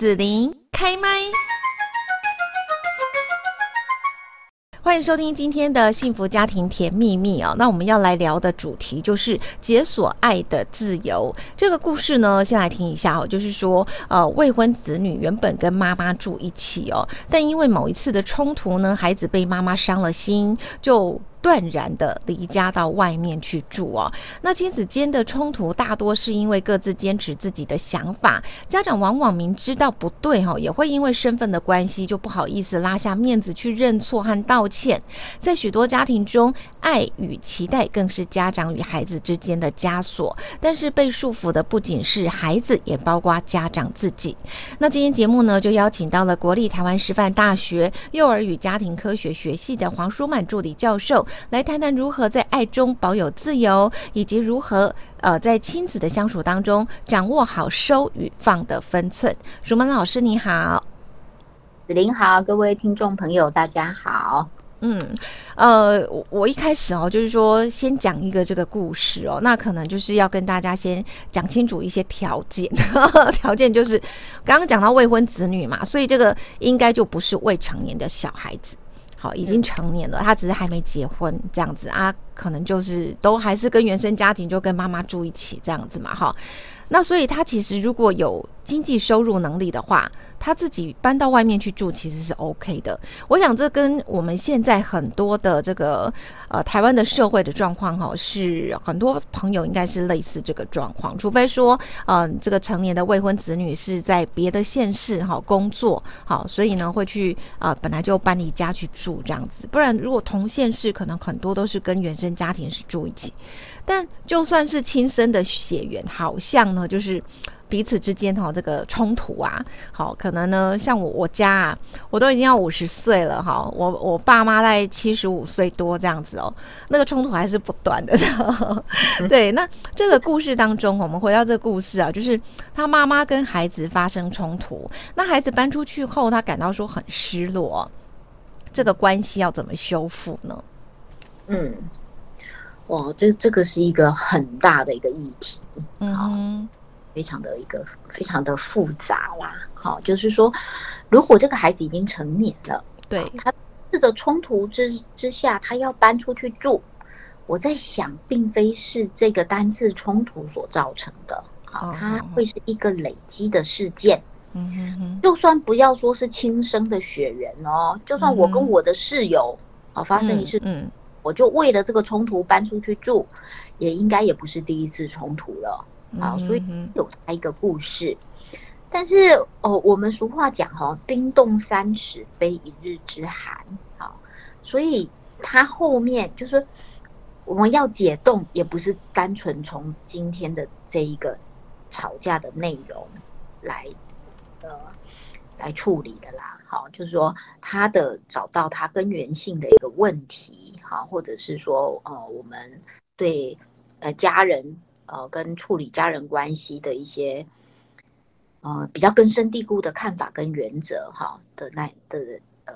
子琳开麦，欢迎收听今天的幸福家庭甜蜜蜜哦。那我们要来聊的主题就是解锁爱的自由。这个故事呢，先来听一下哦。就是说，呃，未婚子女原本跟妈妈住一起哦，但因为某一次的冲突呢，孩子被妈妈伤了心，就。断然的离家到外面去住哦。那亲子间的冲突大多是因为各自坚持自己的想法，家长往往明知道不对哈，也会因为身份的关系就不好意思拉下面子去认错和道歉。在许多家庭中，爱与期待更是家长与孩子之间的枷锁。但是被束缚的不仅是孩子，也包括家长自己。那今天节目呢，就邀请到了国立台湾师范大学幼儿与家庭科学学系的黄淑满助理教授。来谈谈如何在爱中保有自由，以及如何呃在亲子的相处当中掌握好收与放的分寸。淑满老师你好，子琳好，各位听众朋友大家好。嗯，呃，我我一开始哦，就是说先讲一个这个故事哦，那可能就是要跟大家先讲清楚一些条件，条件就是刚刚讲到未婚子女嘛，所以这个应该就不是未成年的小孩子。好，已经成年了，他只是还没结婚这样子啊，可能就是都还是跟原生家庭，就跟妈妈住一起这样子嘛，哈。那所以他其实如果有经济收入能力的话，他自己搬到外面去住其实是 OK 的。我想这跟我们现在很多的这个呃台湾的社会的状况哈，是很多朋友应该是类似这个状况，除非说嗯、这个成年的未婚子女是在别的县市哈工作好，所以呢会去啊、本来就搬离家去住这样子，不然如果同县市可能很多都是跟原生家庭是住一起，但就算是亲生的血缘，好像呢就是。彼此之间哈，这个冲突啊，好，可能呢，像我我家啊，我都已经要五十岁了哈，我我爸妈在七十五岁多这样子哦，那个冲突还是不断的。对，那这个故事当中，我们回到这个故事啊，就是他妈妈跟孩子发生冲突，那孩子搬出去后，他感到说很失落，这个关系要怎么修复呢？嗯，哇，这这个是一个很大的一个议题，嗯。非常的一个非常的复杂啦，好，就是说，如果这个孩子已经成年了，对他这个冲突之之下，他要搬出去住，我在想，并非是这个单次冲突所造成的，好，他会是一个累积的事件，嗯哼哼，就算不要说是亲生的血缘哦，就算我跟我的室友啊发生一次，嗯，我就为了这个冲突搬出去住，也应该也不是第一次冲突了。啊，所以有他一个故事，但是哦，我们俗话讲哈，冰冻三尺非一日之寒。好，所以他后面就是我们要解冻，也不是单纯从今天的这一个吵架的内容来呃来处理的啦。好，就是说他的找到他根源性的一个问题，好，或者是说呃，我们对呃家人。呃，跟处理家人关系的一些呃比较根深蒂固的看法跟原则，哈的那的呃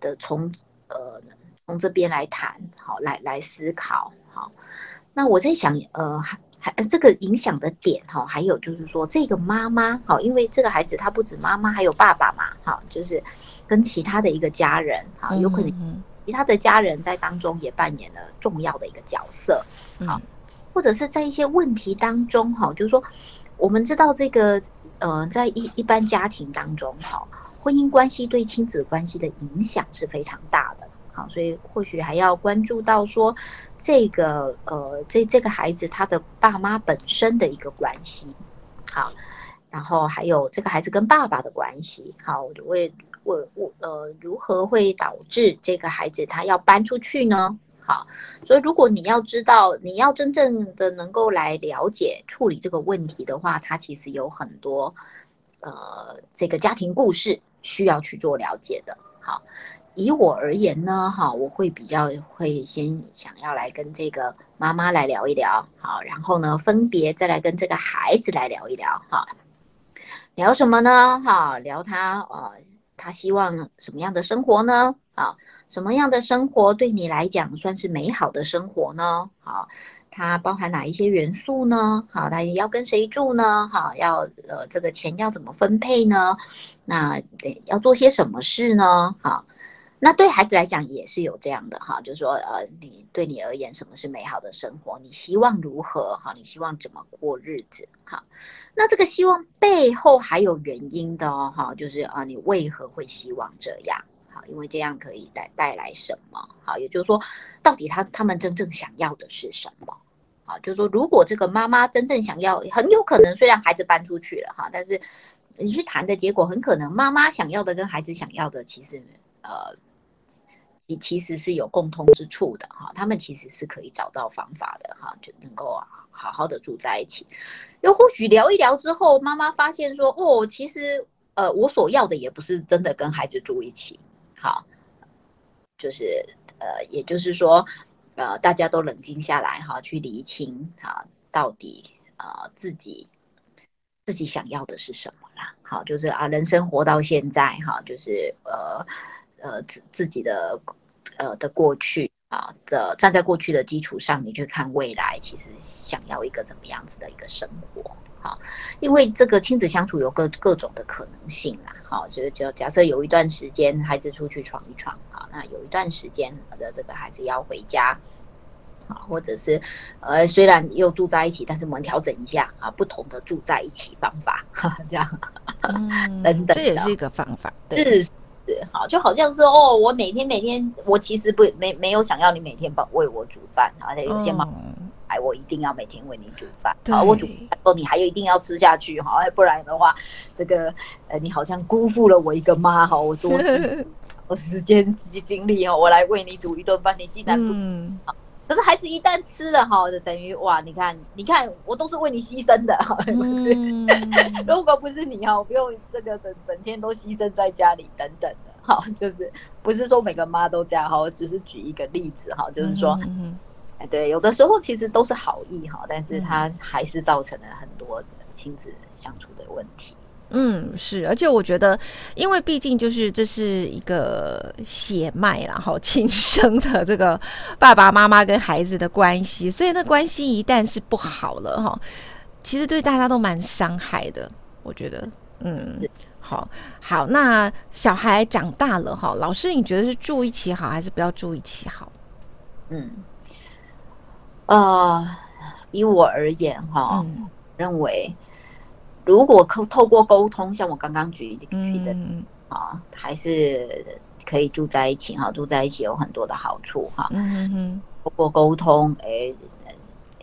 的从呃从这边来谈，好来来思考，好。那我在想，呃，还还这个影响的点，哈，还有就是说，这个妈妈，好，因为这个孩子他不止妈妈，还有爸爸嘛，哈，就是跟其他的一个家人，哈，有可能其他的家人在当中也扮演了重要的一个角色，好。或者是在一些问题当中，哈，就是说，我们知道这个，呃，在一一般家庭当中，哈，婚姻关系对亲子关系的影响是非常大的，好，所以或许还要关注到说，这个，呃，这这个孩子他的爸妈本身的一个关系，好，然后还有这个孩子跟爸爸的关系，好，我我我呃，如何会导致这个孩子他要搬出去呢？好，所以如果你要知道，你要真正的能够来了解处理这个问题的话，它其实有很多呃这个家庭故事需要去做了解的。好，以我而言呢，哈，我会比较会先想要来跟这个妈妈来聊一聊，好，然后呢，分别再来跟这个孩子来聊一聊，哈，聊什么呢？哈，聊他呃，他希望什么样的生活呢？啊，什么样的生活对你来讲算是美好的生活呢？好，它包含哪一些元素呢？好，那要跟谁住呢？好，要呃这个钱要怎么分配呢？那得要做些什么事呢？好。那对孩子来讲也是有这样的哈，就是说，呃，你对你而言，什么是美好的生活？你希望如何？哈，你希望怎么过日子？哈，那这个希望背后还有原因的哦，哈，就是啊，你为何会希望这样？好，因为这样可以带带来什么？好，也就是说，到底他他们真正想要的是什么？好，就是说，如果这个妈妈真正想要，很有可能虽然孩子搬出去了哈，但是你去谈的结果，很可能妈妈想要的跟孩子想要的，其实呃。你其实是有共通之处的哈，他们其实是可以找到方法的哈，就能够啊好好的住在一起。又或许聊一聊之后，妈妈发现说，哦，其实呃，我所要的也不是真的跟孩子住一起，好，就是呃，也就是说，呃，大家都冷静下来哈，去厘清哈，到底呃自己自己想要的是什么啦。好，就是啊，人生活到现在哈，就是呃。呃，自自己的呃的过去啊的站在过去的基础上，你去看未来，其实想要一个怎么样子的一个生活？好，因为这个亲子相处有各各种的可能性啦。好，所以就假设有一段时间孩子出去闯一闯，好，那有一段时间的这个孩子要回家，啊，或者是呃虽然又住在一起，但是我们调整一下啊，不同的住在一起方法，这样，嗯、等等，这也是一个方法，对。是。好，就好像是哦，我每天每天，我其实不没没有想要你每天帮为我煮饭，而且有些妈哎，我一定要每天为你煮饭，好，我煮哦你还有一定要吃下去，哈，不然的话，这个呃，你好像辜负了我一个妈，哈，我多 时我时间时间精力哦，我来为你煮一顿饭，你竟然不可是孩子一旦吃了哈，就等于哇，你看，你看，我都是为你牺牲的，不是？嗯、如果不是你哈，我不用这个整整天都牺牲在家里等等的，哈，就是不是说每个妈都这样哈，我只是举一个例子哈，就是说，哎，对，有的时候其实都是好意哈，但是它还是造成了很多亲子相处的问题。嗯，是，而且我觉得，因为毕竟就是这是一个血脉，然后亲生的这个爸爸妈妈跟孩子的关系，所以那关系一旦是不好了哈，其实对大家都蛮伤害的。我觉得，嗯，好好，那小孩长大了哈，老师你觉得是住一起好，还是不要住一起好？嗯，呃，以我而言哈，嗯、认为。如果透透过沟通，像我刚刚举举的啊，还是可以住在一起哈，住在一起有很多的好处哈。嗯嗯，透过沟通，哎，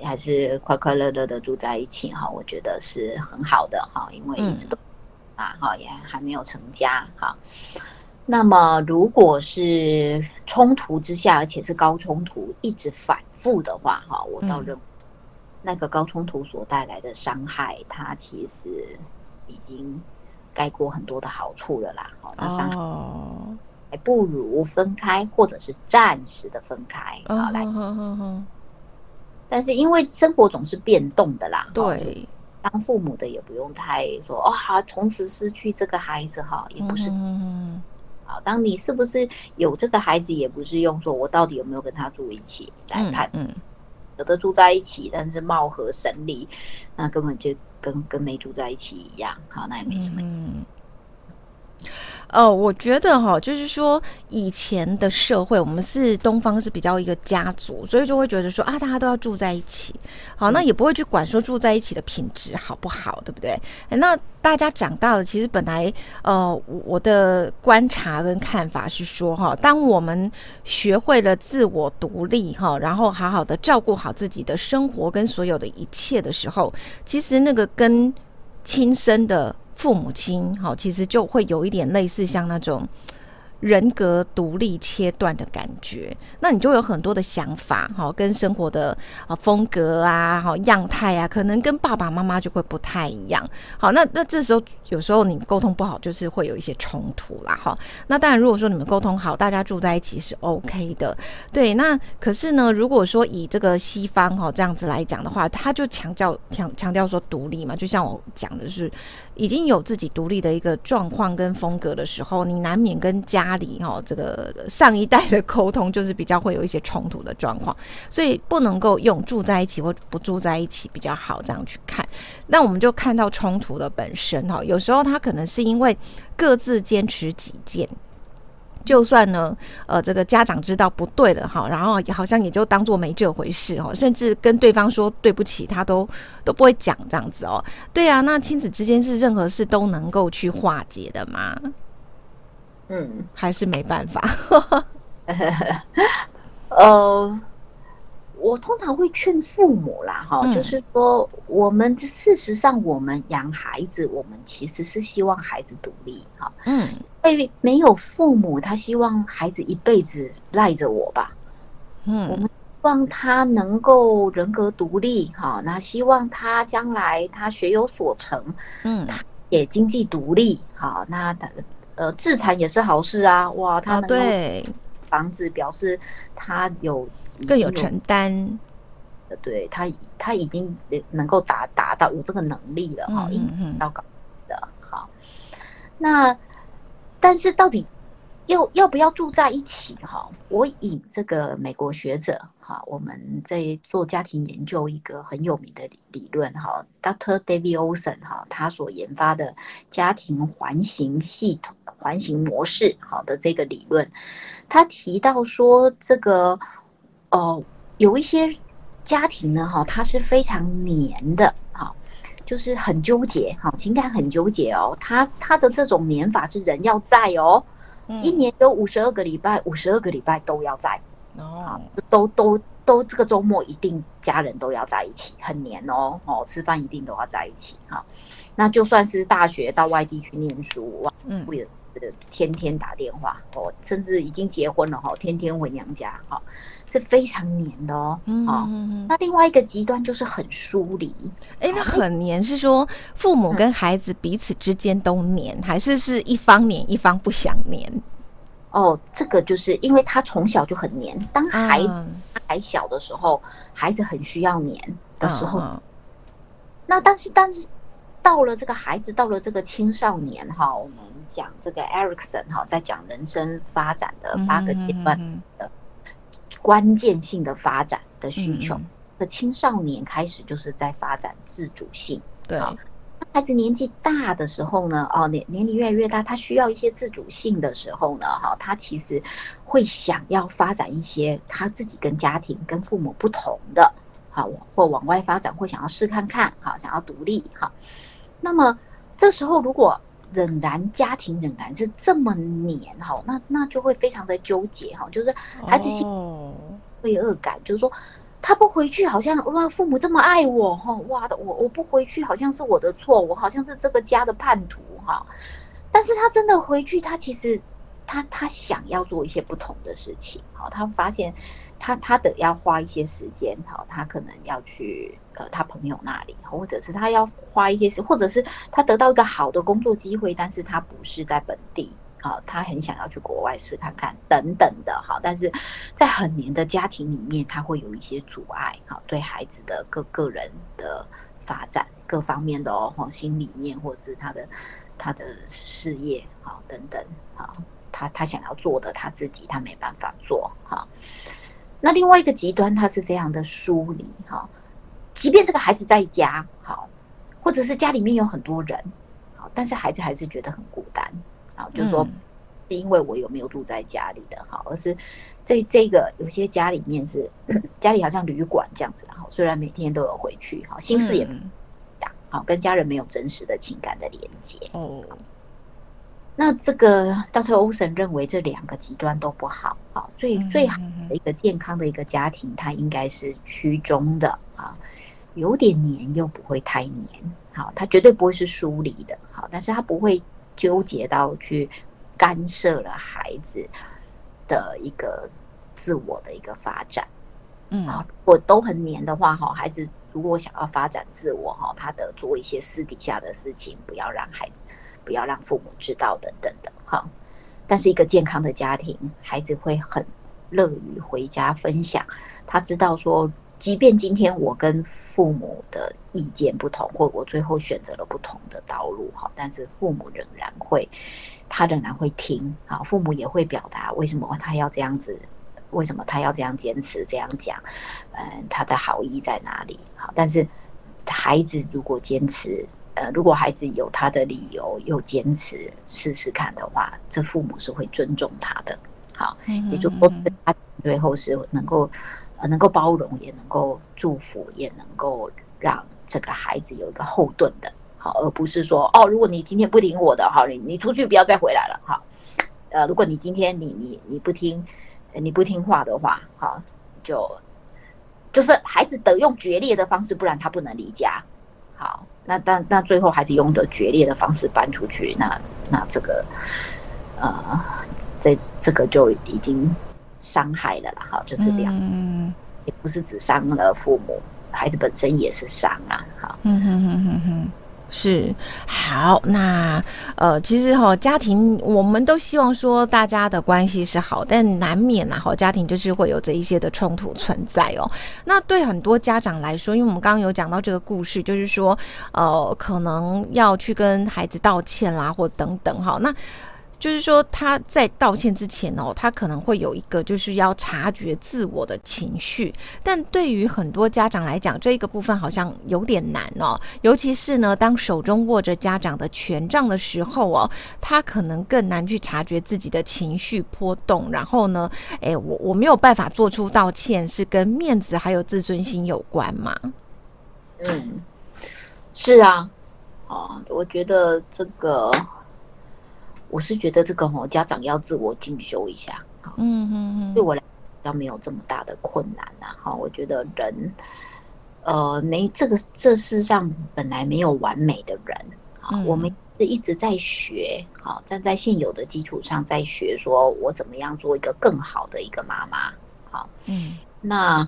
还是快快乐乐的住在一起哈，我觉得是很好的哈，因为一直都啊哈，也还没有成家哈。那么，如果是冲突之下，而且是高冲突，一直反复的话哈，我倒认为。那个高冲突所带来的伤害，它其实已经盖过很多的好处了啦。好，那伤害还不如分开，或者是暂时的分开。好，来。但是因为生活总是变动的啦，对，当父母的也不用太说啊，从此失去这个孩子哈，也不是。好，当你是不是有这个孩子，也不是用说我到底有没有跟他住一起来判。嗯。有的住在一起，但是貌合神离，那根本就跟跟没住在一起一样。好，那也没什么。哦，我觉得哈，就是说以前的社会，我们是东方是比较一个家族，所以就会觉得说啊，大家都要住在一起，好，那也不会去管说住在一起的品质好不好，对不对？那大家长大了，其实本来呃，我的观察跟看法是说哈，当我们学会了自我独立哈，然后好好的照顾好自己的生活跟所有的一切的时候，其实那个跟亲生的。父母亲，好，其实就会有一点类似像那种。人格独立切断的感觉，那你就有很多的想法，哈，跟生活的啊风格啊，哈样态啊，可能跟爸爸妈妈就会不太一样。好，那那这时候有时候你沟通不好，就是会有一些冲突啦，哈。那当然，如果说你们沟通好，大家住在一起是 OK 的，对。那可是呢，如果说以这个西方哈这样子来讲的话，他就强调强强调说独立嘛，就像我讲的是，已经有自己独立的一个状况跟风格的时候，你难免跟家。家里哈，这个上一代的沟通就是比较会有一些冲突的状况，所以不能够用住在一起或不住在一起比较好这样去看。那我们就看到冲突的本身哈，有时候他可能是因为各自坚持己见。就算呢，呃，这个家长知道不对了哈，然后好像也就当做没这回事哈，甚至跟对方说对不起，他都都不会讲这样子哦。对啊，那亲子之间是任何事都能够去化解的吗？嗯，还是没办法。呃。我通常会劝父母啦，哈、嗯，就是说，我们事实上，我们养孩子，我们其实是希望孩子独立，哈，嗯，因为没有父母，他希望孩子一辈子赖着我吧，嗯，我们希望他能够人格独立，哈，那希望他将来他学有所成，嗯，他也经济独立，好，那他呃自残也是好事啊，哇，他能够防止表示他有。更有承担，对他，他已经能够达达到有这个能力了哈，应该要搞的好。那但是到底要要不要住在一起哈？我引这个美国学者哈，我们在做家庭研究一个很有名的理理论哈，Dr. David Olson 哈，他所研发的家庭环形系统、环形模式好的这个理论，他提到说这个。哦，有一些家庭呢，哈，他是非常黏的，哈，就是很纠结，哈，情感很纠结哦。他他的这种黏法是人要在哦，嗯、一年有五十二个礼拜，五十二个礼拜都要在哦，都都都这个周末一定家人都要在一起，很黏哦，哦，吃饭一定都要在一起，哈。那就算是大学到外地去念书，哇，嗯。天天打电话哦，甚至已经结婚了哈，天天回娘家哈，是非常黏的哦。哦，那另外一个极端就是很疏离。哎，那很黏是说父母跟孩子彼此之间都黏，还是是一方黏一方不想黏？哦，这个就是因为他从小就很黏，当孩子还小的时候，孩子很需要黏的时候，那但是但是到了这个孩子到了这个青少年哈，我们。讲这个 Erikson 哈，在讲人生发展的八个阶段的关键性的发展的需求。的青少年开始就是在发展自主性。对，孩子年纪大的时候呢，哦，年年龄越来越大，他需要一些自主性的时候呢，哈，他其实会想要发展一些他自己跟家庭、跟父母不同的，好，或往外发展，或想要试看看，好，想要独立，哈。那么这时候如果仍然家庭仍然是这么黏哈，那那就会非常的纠结哈，就是孩子心罪恶感，就是说他不回去，好像哇父母这么爱我哈，哇的我我不回去，好像是我的错，我好像是这个家的叛徒哈。但是他真的回去，他其实他他想要做一些不同的事情，好，他发现。他他得要花一些时间，哈，他可能要去呃他朋友那里，或者是他要花一些时，或者是他得到一个好的工作机会，但是他不是在本地，啊，他很想要去国外试看看，等等的，哈，但是在很黏的家庭里面，他会有一些阻碍，哈，对孩子的各个人的发展各方面的哦，心里面或者是他的他的事业，哈，等等，哈，他他想要做的他自己他没办法做，哈。那另外一个极端，他是非常的疏离哈，即便这个孩子在家好，或者是家里面有很多人好，但是孩子还是觉得很孤单啊，就是说，是因为我有没有住在家里的哈，而是这这个有些家里面是家里好像旅馆这样子，然后虽然每天都有回去哈，心事也不讲，好，跟家人没有真实的情感的连接。哦。那这个 Dr. Olson 认为这两个极端都不好，好，最最好的一个健康的一个家庭，它应该是居中的啊，有点黏又不会太黏，好，它绝对不会是疏离的，好，但是它不会纠结到去干涉了孩子的一个自我的一个发展，嗯，好，如果都很黏的话，哈，孩子如果想要发展自我，哈，他得做一些私底下的事情，不要让孩子。不要让父母知道，等等的哈。但是一个健康的家庭，孩子会很乐于回家分享。他知道说，即便今天我跟父母的意见不同，或我最后选择了不同的道路哈，但是父母仍然会。他仍然会听，啊，父母也会表达为什么他要这样子，为什么他要这样坚持这样讲，嗯，他的好意在哪里？好，但是孩子如果坚持，呃，如果孩子有他的理由又坚持试试看的话，这父母是会尊重他的。好，也就说他最后是能够呃能够包容，也能够祝福，也能够让这个孩子有一个后盾的。好，而不是说哦，如果你今天不听我的，好，你你出去不要再回来了，哈。呃，如果你今天你你你不听，你不听话的话，好，就就是孩子得用决裂的方式，不然他不能离家。好，那但那最后还是用的决裂的方式搬出去，那那这个呃，这这个就已经伤害了啦，哈，就是两，嗯、也不是只伤了父母，孩子本身也是伤啊，哈，嗯哼哼哼哼。是好，那呃，其实哈，家庭我们都希望说大家的关系是好，但难免呐，哈，家庭就是会有这一些的冲突存在哦。那对很多家长来说，因为我们刚刚有讲到这个故事，就是说，呃，可能要去跟孩子道歉啦，或等等哈，那。就是说，他在道歉之前哦，他可能会有一个就是要察觉自我的情绪，但对于很多家长来讲，这一个部分好像有点难哦。尤其是呢，当手中握着家长的权杖的时候哦，他可能更难去察觉自己的情绪波动。然后呢，诶，我我没有办法做出道歉，是跟面子还有自尊心有关吗？嗯，是啊，哦，我觉得这个。我是觉得这个哦，家长要自我进修一下，嗯嗯嗯，对我来讲没有这么大的困难呐，哈，我觉得人，呃，没这个这世上本来没有完美的人，啊，我们是一直在学，好，站在现有的基础上在学，说我怎么样做一个更好的一个妈妈，好，嗯，那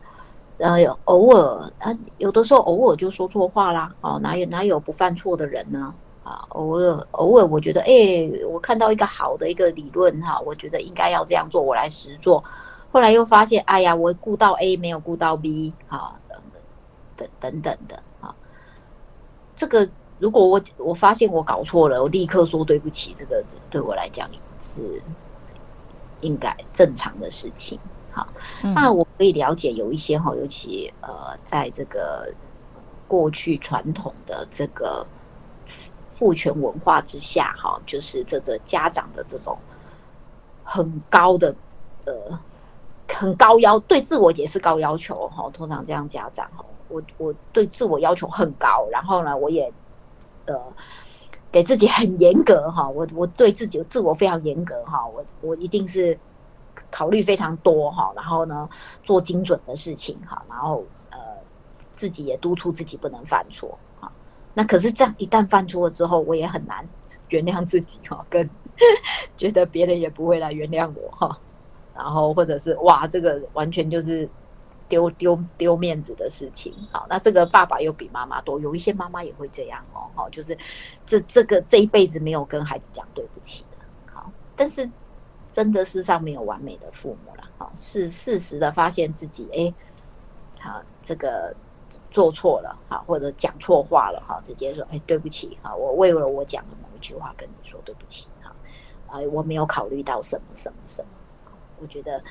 呃，偶尔啊，有的时候偶尔就说错话啦，哦，哪有哪有不犯错的人呢？啊，偶尔偶尔，我觉得，哎、欸，我看到一个好的一个理论哈，我觉得应该要这样做，我来实做。后来又发现，哎呀，我顾到 A 没有顾到 B，哈，等等等等的啊。这个如果我我发现我搞错了，我立刻说对不起，这个对我来讲是应该正常的事情。好，那我可以了解有一些哈，尤其呃，在这个过去传统的这个。父权文化之下，哈，就是这个家长的这种很高的呃，很高要对自我也是高要求哈。通常这样家长哈，我我对自我要求很高，然后呢，我也呃给自己很严格哈。我我对自己自我非常严格哈。我我一定是考虑非常多哈，然后呢做精准的事情哈，然后呃自己也督促自己不能犯错。那可是这样，一旦犯错了之后，我也很难原谅自己哈，跟 觉得别人也不会来原谅我哈。然后或者是哇，这个完全就是丢丢丢面子的事情。好，那这个爸爸又比妈妈多，有一些妈妈也会这样哦。好，就是这这个这一辈子没有跟孩子讲对不起的。好，但是真的世上没有完美的父母了。好，是事实的发现自己哎，好这个。做错了哈，或者讲错话了哈，直接说哎，对不起哈，我为了我讲的某一句话跟你说对不起哈，啊，我没有考虑到什么什么什么，我觉得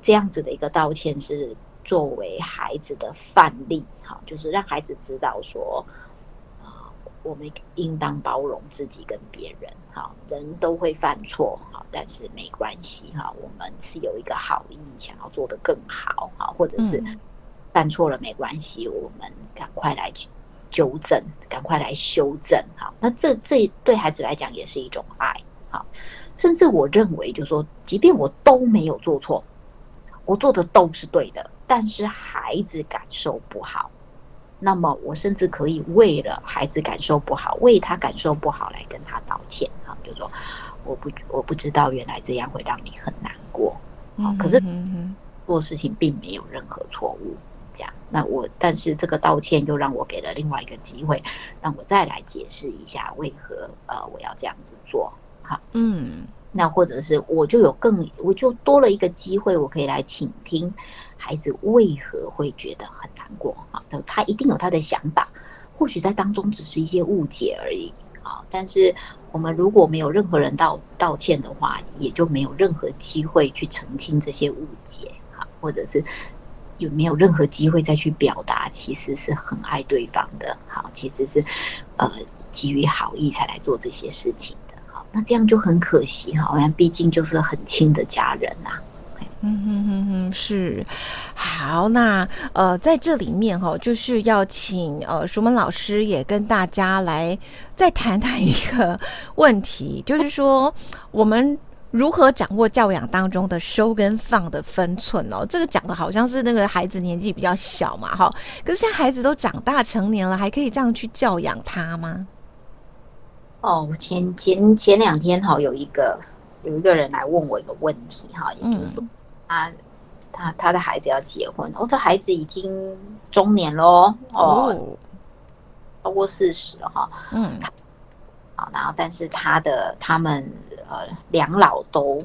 这样子的一个道歉是作为孩子的范例哈，就是让孩子知道说啊，我们应当包容自己跟别人哈，人都会犯错哈，但是没关系哈，我们是有一个好意，想要做得更好哈，或者是。犯错了没关系，我们赶快来纠正，赶快来修正。好，那这这对孩子来讲也是一种爱。好，甚至我认为，就是说，即便我都没有做错，我做的都是对的，但是孩子感受不好，那么我甚至可以为了孩子感受不好，为他感受不好来跟他道歉。哈，就是说，我不我不知道原来这样会让你很难过。好，可是做事情并没有任何错误。那我但是这个道歉又让我给了另外一个机会，让我再来解释一下为何呃我要这样子做。好，嗯，那或者是我就有更我就多了一个机会，我可以来倾听孩子为何会觉得很难过。好，他一定有他的想法，或许在当中只是一些误解而已。啊。但是我们如果没有任何人道道歉的话，也就没有任何机会去澄清这些误解，哈，或者是有没有任何机会再去表达，其实是很爱对方的，好，其实是呃基于好意才来做这些事情的，好，那这样就很可惜哈，毕竟就是很亲的家人呐。嗯哼哼哼，是好，那呃，在这里面哈、就是要请呃淑雯老师也跟大家来再谈谈一个问题，就是说我们如何掌握教养当中的收跟放的分寸哦。这个讲的好像是那个孩子年纪比较小嘛，哈，可是现在孩子都长大成年了，还可以这样去教养他吗？哦，前前前两天哈，有一个有一个人来问我一个问题哈，也就是说。嗯他他他的孩子要结婚，哦，他孩子已经中年喽，哦，超过四十了哈，嗯，好，然后但是他的他们呃两老都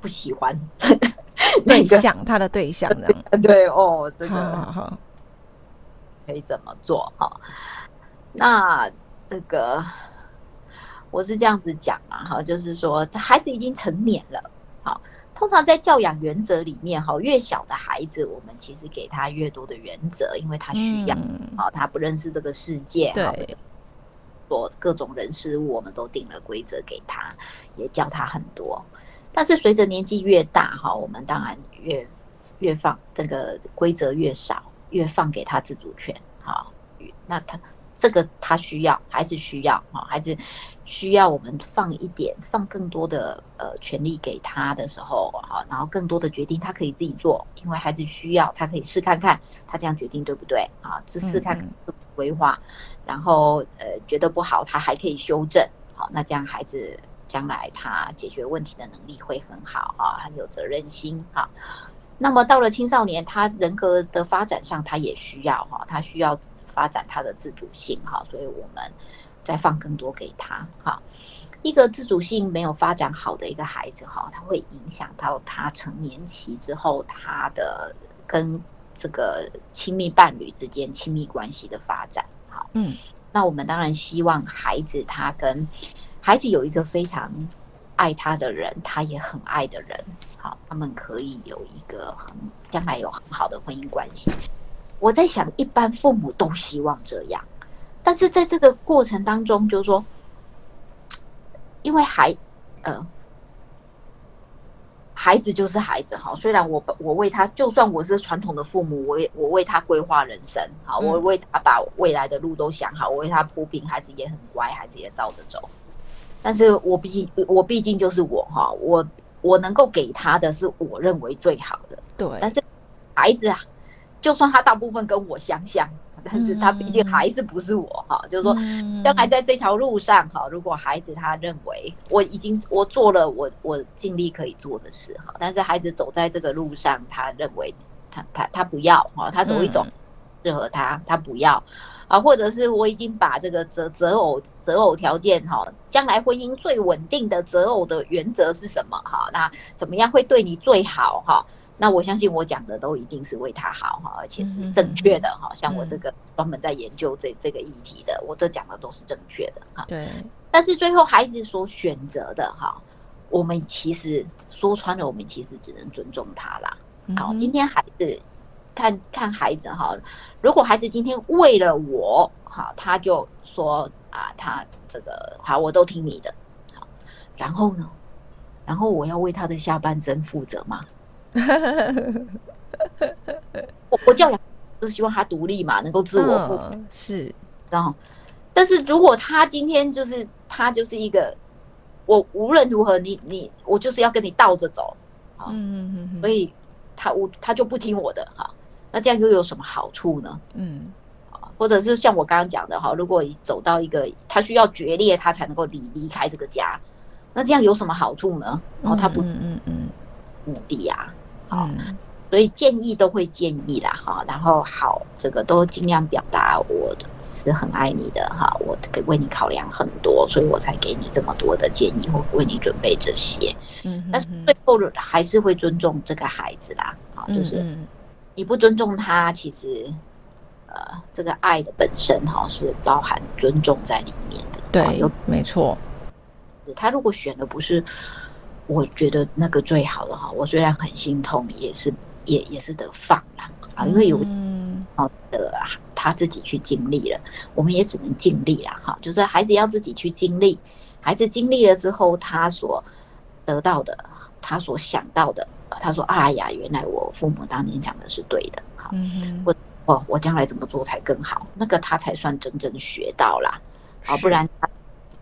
不喜欢 对象，他的对象呢？对哦，这个可以怎么做哈？那这个我是这样子讲嘛哈，就是说孩子已经成年了，好。通常在教养原则里面，哈，越小的孩子，我们其实给他越多的原则，因为他需要，好，他不认识这个世界，对，做各种人事物，我们都定了规则给他，也教他很多。但是随着年纪越大，哈，我们当然越越放这个规则越少，越放给他自主权，哈，那他。这个他需要，孩子需要啊，孩子需要我们放一点，放更多的呃权利给他的时候，哈，然后更多的决定他可以自己做，因为孩子需要，他可以试看看，他这样决定对不对啊？只试看看规划，然后呃觉得不好，他还可以修正，好，那这样孩子将来他解决问题的能力会很好啊，很有责任心啊。那么到了青少年，他人格的发展上，他也需要哈，他需要。发展他的自主性哈，所以我们再放更多给他哈。一个自主性没有发展好的一个孩子哈，他会影响到他成年期之后他的跟这个亲密伴侣之间亲密关系的发展。好，嗯，那我们当然希望孩子他跟孩子有一个非常爱他的人，他也很爱的人，好，他们可以有一个很将来有很好的婚姻关系。我在想，一般父母都希望这样，但是在这个过程当中，就是说，因为孩，呃，孩子就是孩子哈。虽然我我为他，就算我是传统的父母，我也我为他规划人生，好，我为他把未来的路都想好，我为他铺平，孩子也很乖，孩子也照着走。但是我毕竟我毕竟就是我哈，我我能够给他的是我认为最好的，对。但是孩子啊。就算他大部分跟我相像，但是他毕竟还是不是我哈。就是说，将来在这条路上哈，如果孩子他认为我已经我做了我我尽力可以做的事哈，但是孩子走在这个路上，他认为他他他不要哈，他走一种适合他，他不要啊，或者是我已经把这个择择偶择偶条件哈，将来婚姻最稳定的择偶的原则是什么哈？那怎么样会对你最好哈？那我相信我讲的都一定是为他好哈，而且是正确的哈。像我这个专门在研究这这个议题的，我都讲的都是正确的哈。对。但是最后孩子所选择的哈，我们其实说穿了，我们其实只能尊重他啦。好，今天孩子看看孩子哈，如果孩子今天为了我哈，他就说啊，他这个好，我都听你的。好，然后呢，然后我要为他的下半生负责吗？我我教养就是希望他独立嘛，能够自我负责、嗯、是，然后，但是如果他今天就是他就是一个，我无论如何你你我就是要跟你倒着走，嗯嗯嗯，所以他我他就不听我的哈，那这样又有什么好处呢？嗯，或者是像我刚刚讲的哈，如果走到一个他需要决裂，他才能够离离开这个家，那这样有什么好处呢？然后他不嗯嗯嗯目的呀。好，所以建议都会建议啦，哈，然后好，这个都尽量表达我是很爱你的，哈，我给为你考量很多，所以我才给你这么多的建议，或为你准备这些，嗯，但是最后还是会尊重这个孩子啦，啊，就是你不尊重他，其实呃，这个爱的本身哈是包含尊重在里面的。对，有。没错。他如果选的不是我觉得那个最好的哈，我虽然很心痛，也是也也是得放啦啊，因为有好的啊，他自己去经历了，我们也只能尽力啦哈。就是孩子要自己去经历，孩子经历了之后，他所得到的，他所想到的，他说：“哎呀，原来我父母当年讲的是对的。”哈，我我我将来怎么做才更好？那个他才算真正学到啦，啊，不然他。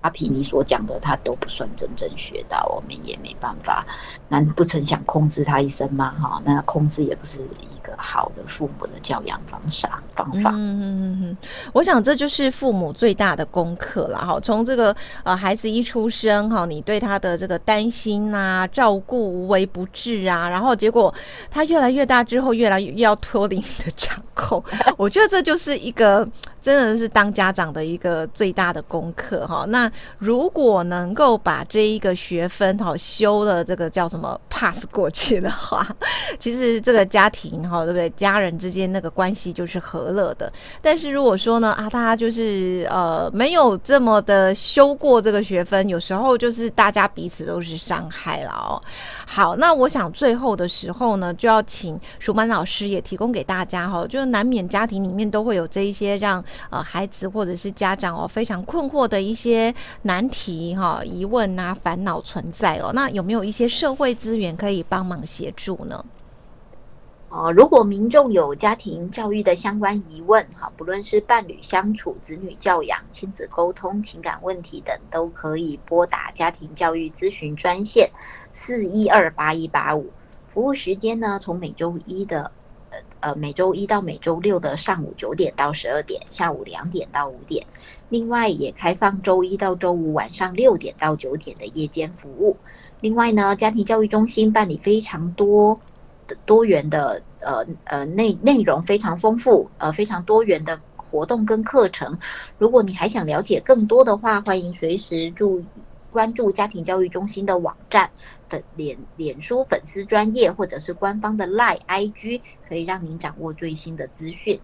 阿皮，你所讲的他都不算真正学到，我们也没办法。难不成想控制他一生吗？哈，那控制也不是个好的父母的教养方式方法。嗯嗯嗯，我想这就是父母最大的功课了哈。从这个呃孩子一出生哈，你对他的这个担心啊、照顾无微不至啊，然后结果他越来越大之后，越来越要脱离你的掌控。我觉得这就是一个。真的是当家长的一个最大的功课哈。那如果能够把这一个学分哈修了，这个叫什么 pass 过去的话，其实这个家庭哈，对不对？家人之间那个关系就是和乐的。但是如果说呢啊，大家就是呃没有这么的修过这个学分，有时候就是大家彼此都是伤害了哦。好，那我想最后的时候呢，就要请淑班老师也提供给大家哈，就是难免家庭里面都会有这一些让呃孩子或者是家长哦非常困惑的一些难题哈、疑问啊、烦恼存在哦。那有没有一些社会资源可以帮忙协助呢？哦，如果民众有家庭教育的相关疑问，哈，不论是伴侣相处、子女教养、亲子沟通、情感问题等，都可以拨打家庭教育咨询专线四一二八一八五。服务时间呢，从每周一的呃呃每周一到每周六的上午九点到十二点，下午两点到五点。另外也开放周一到周五晚上六点到九点的夜间服务。另外呢，家庭教育中心办理非常多。多元的呃呃内内容非常丰富，呃非常多元的活动跟课程。如果你还想了解更多的话，欢迎随时注意关注家庭教育中心的网站、粉脸脸书粉丝专业或者是官方的 LINE IG，可以让您掌握最新的资讯。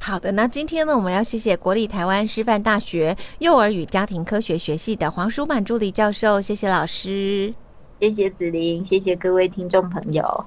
好的，那今天呢，我们要谢谢国立台湾师范大学幼儿与家庭科学学系的黄淑满助理教授，谢谢老师，谢谢子玲，谢谢各位听众朋友。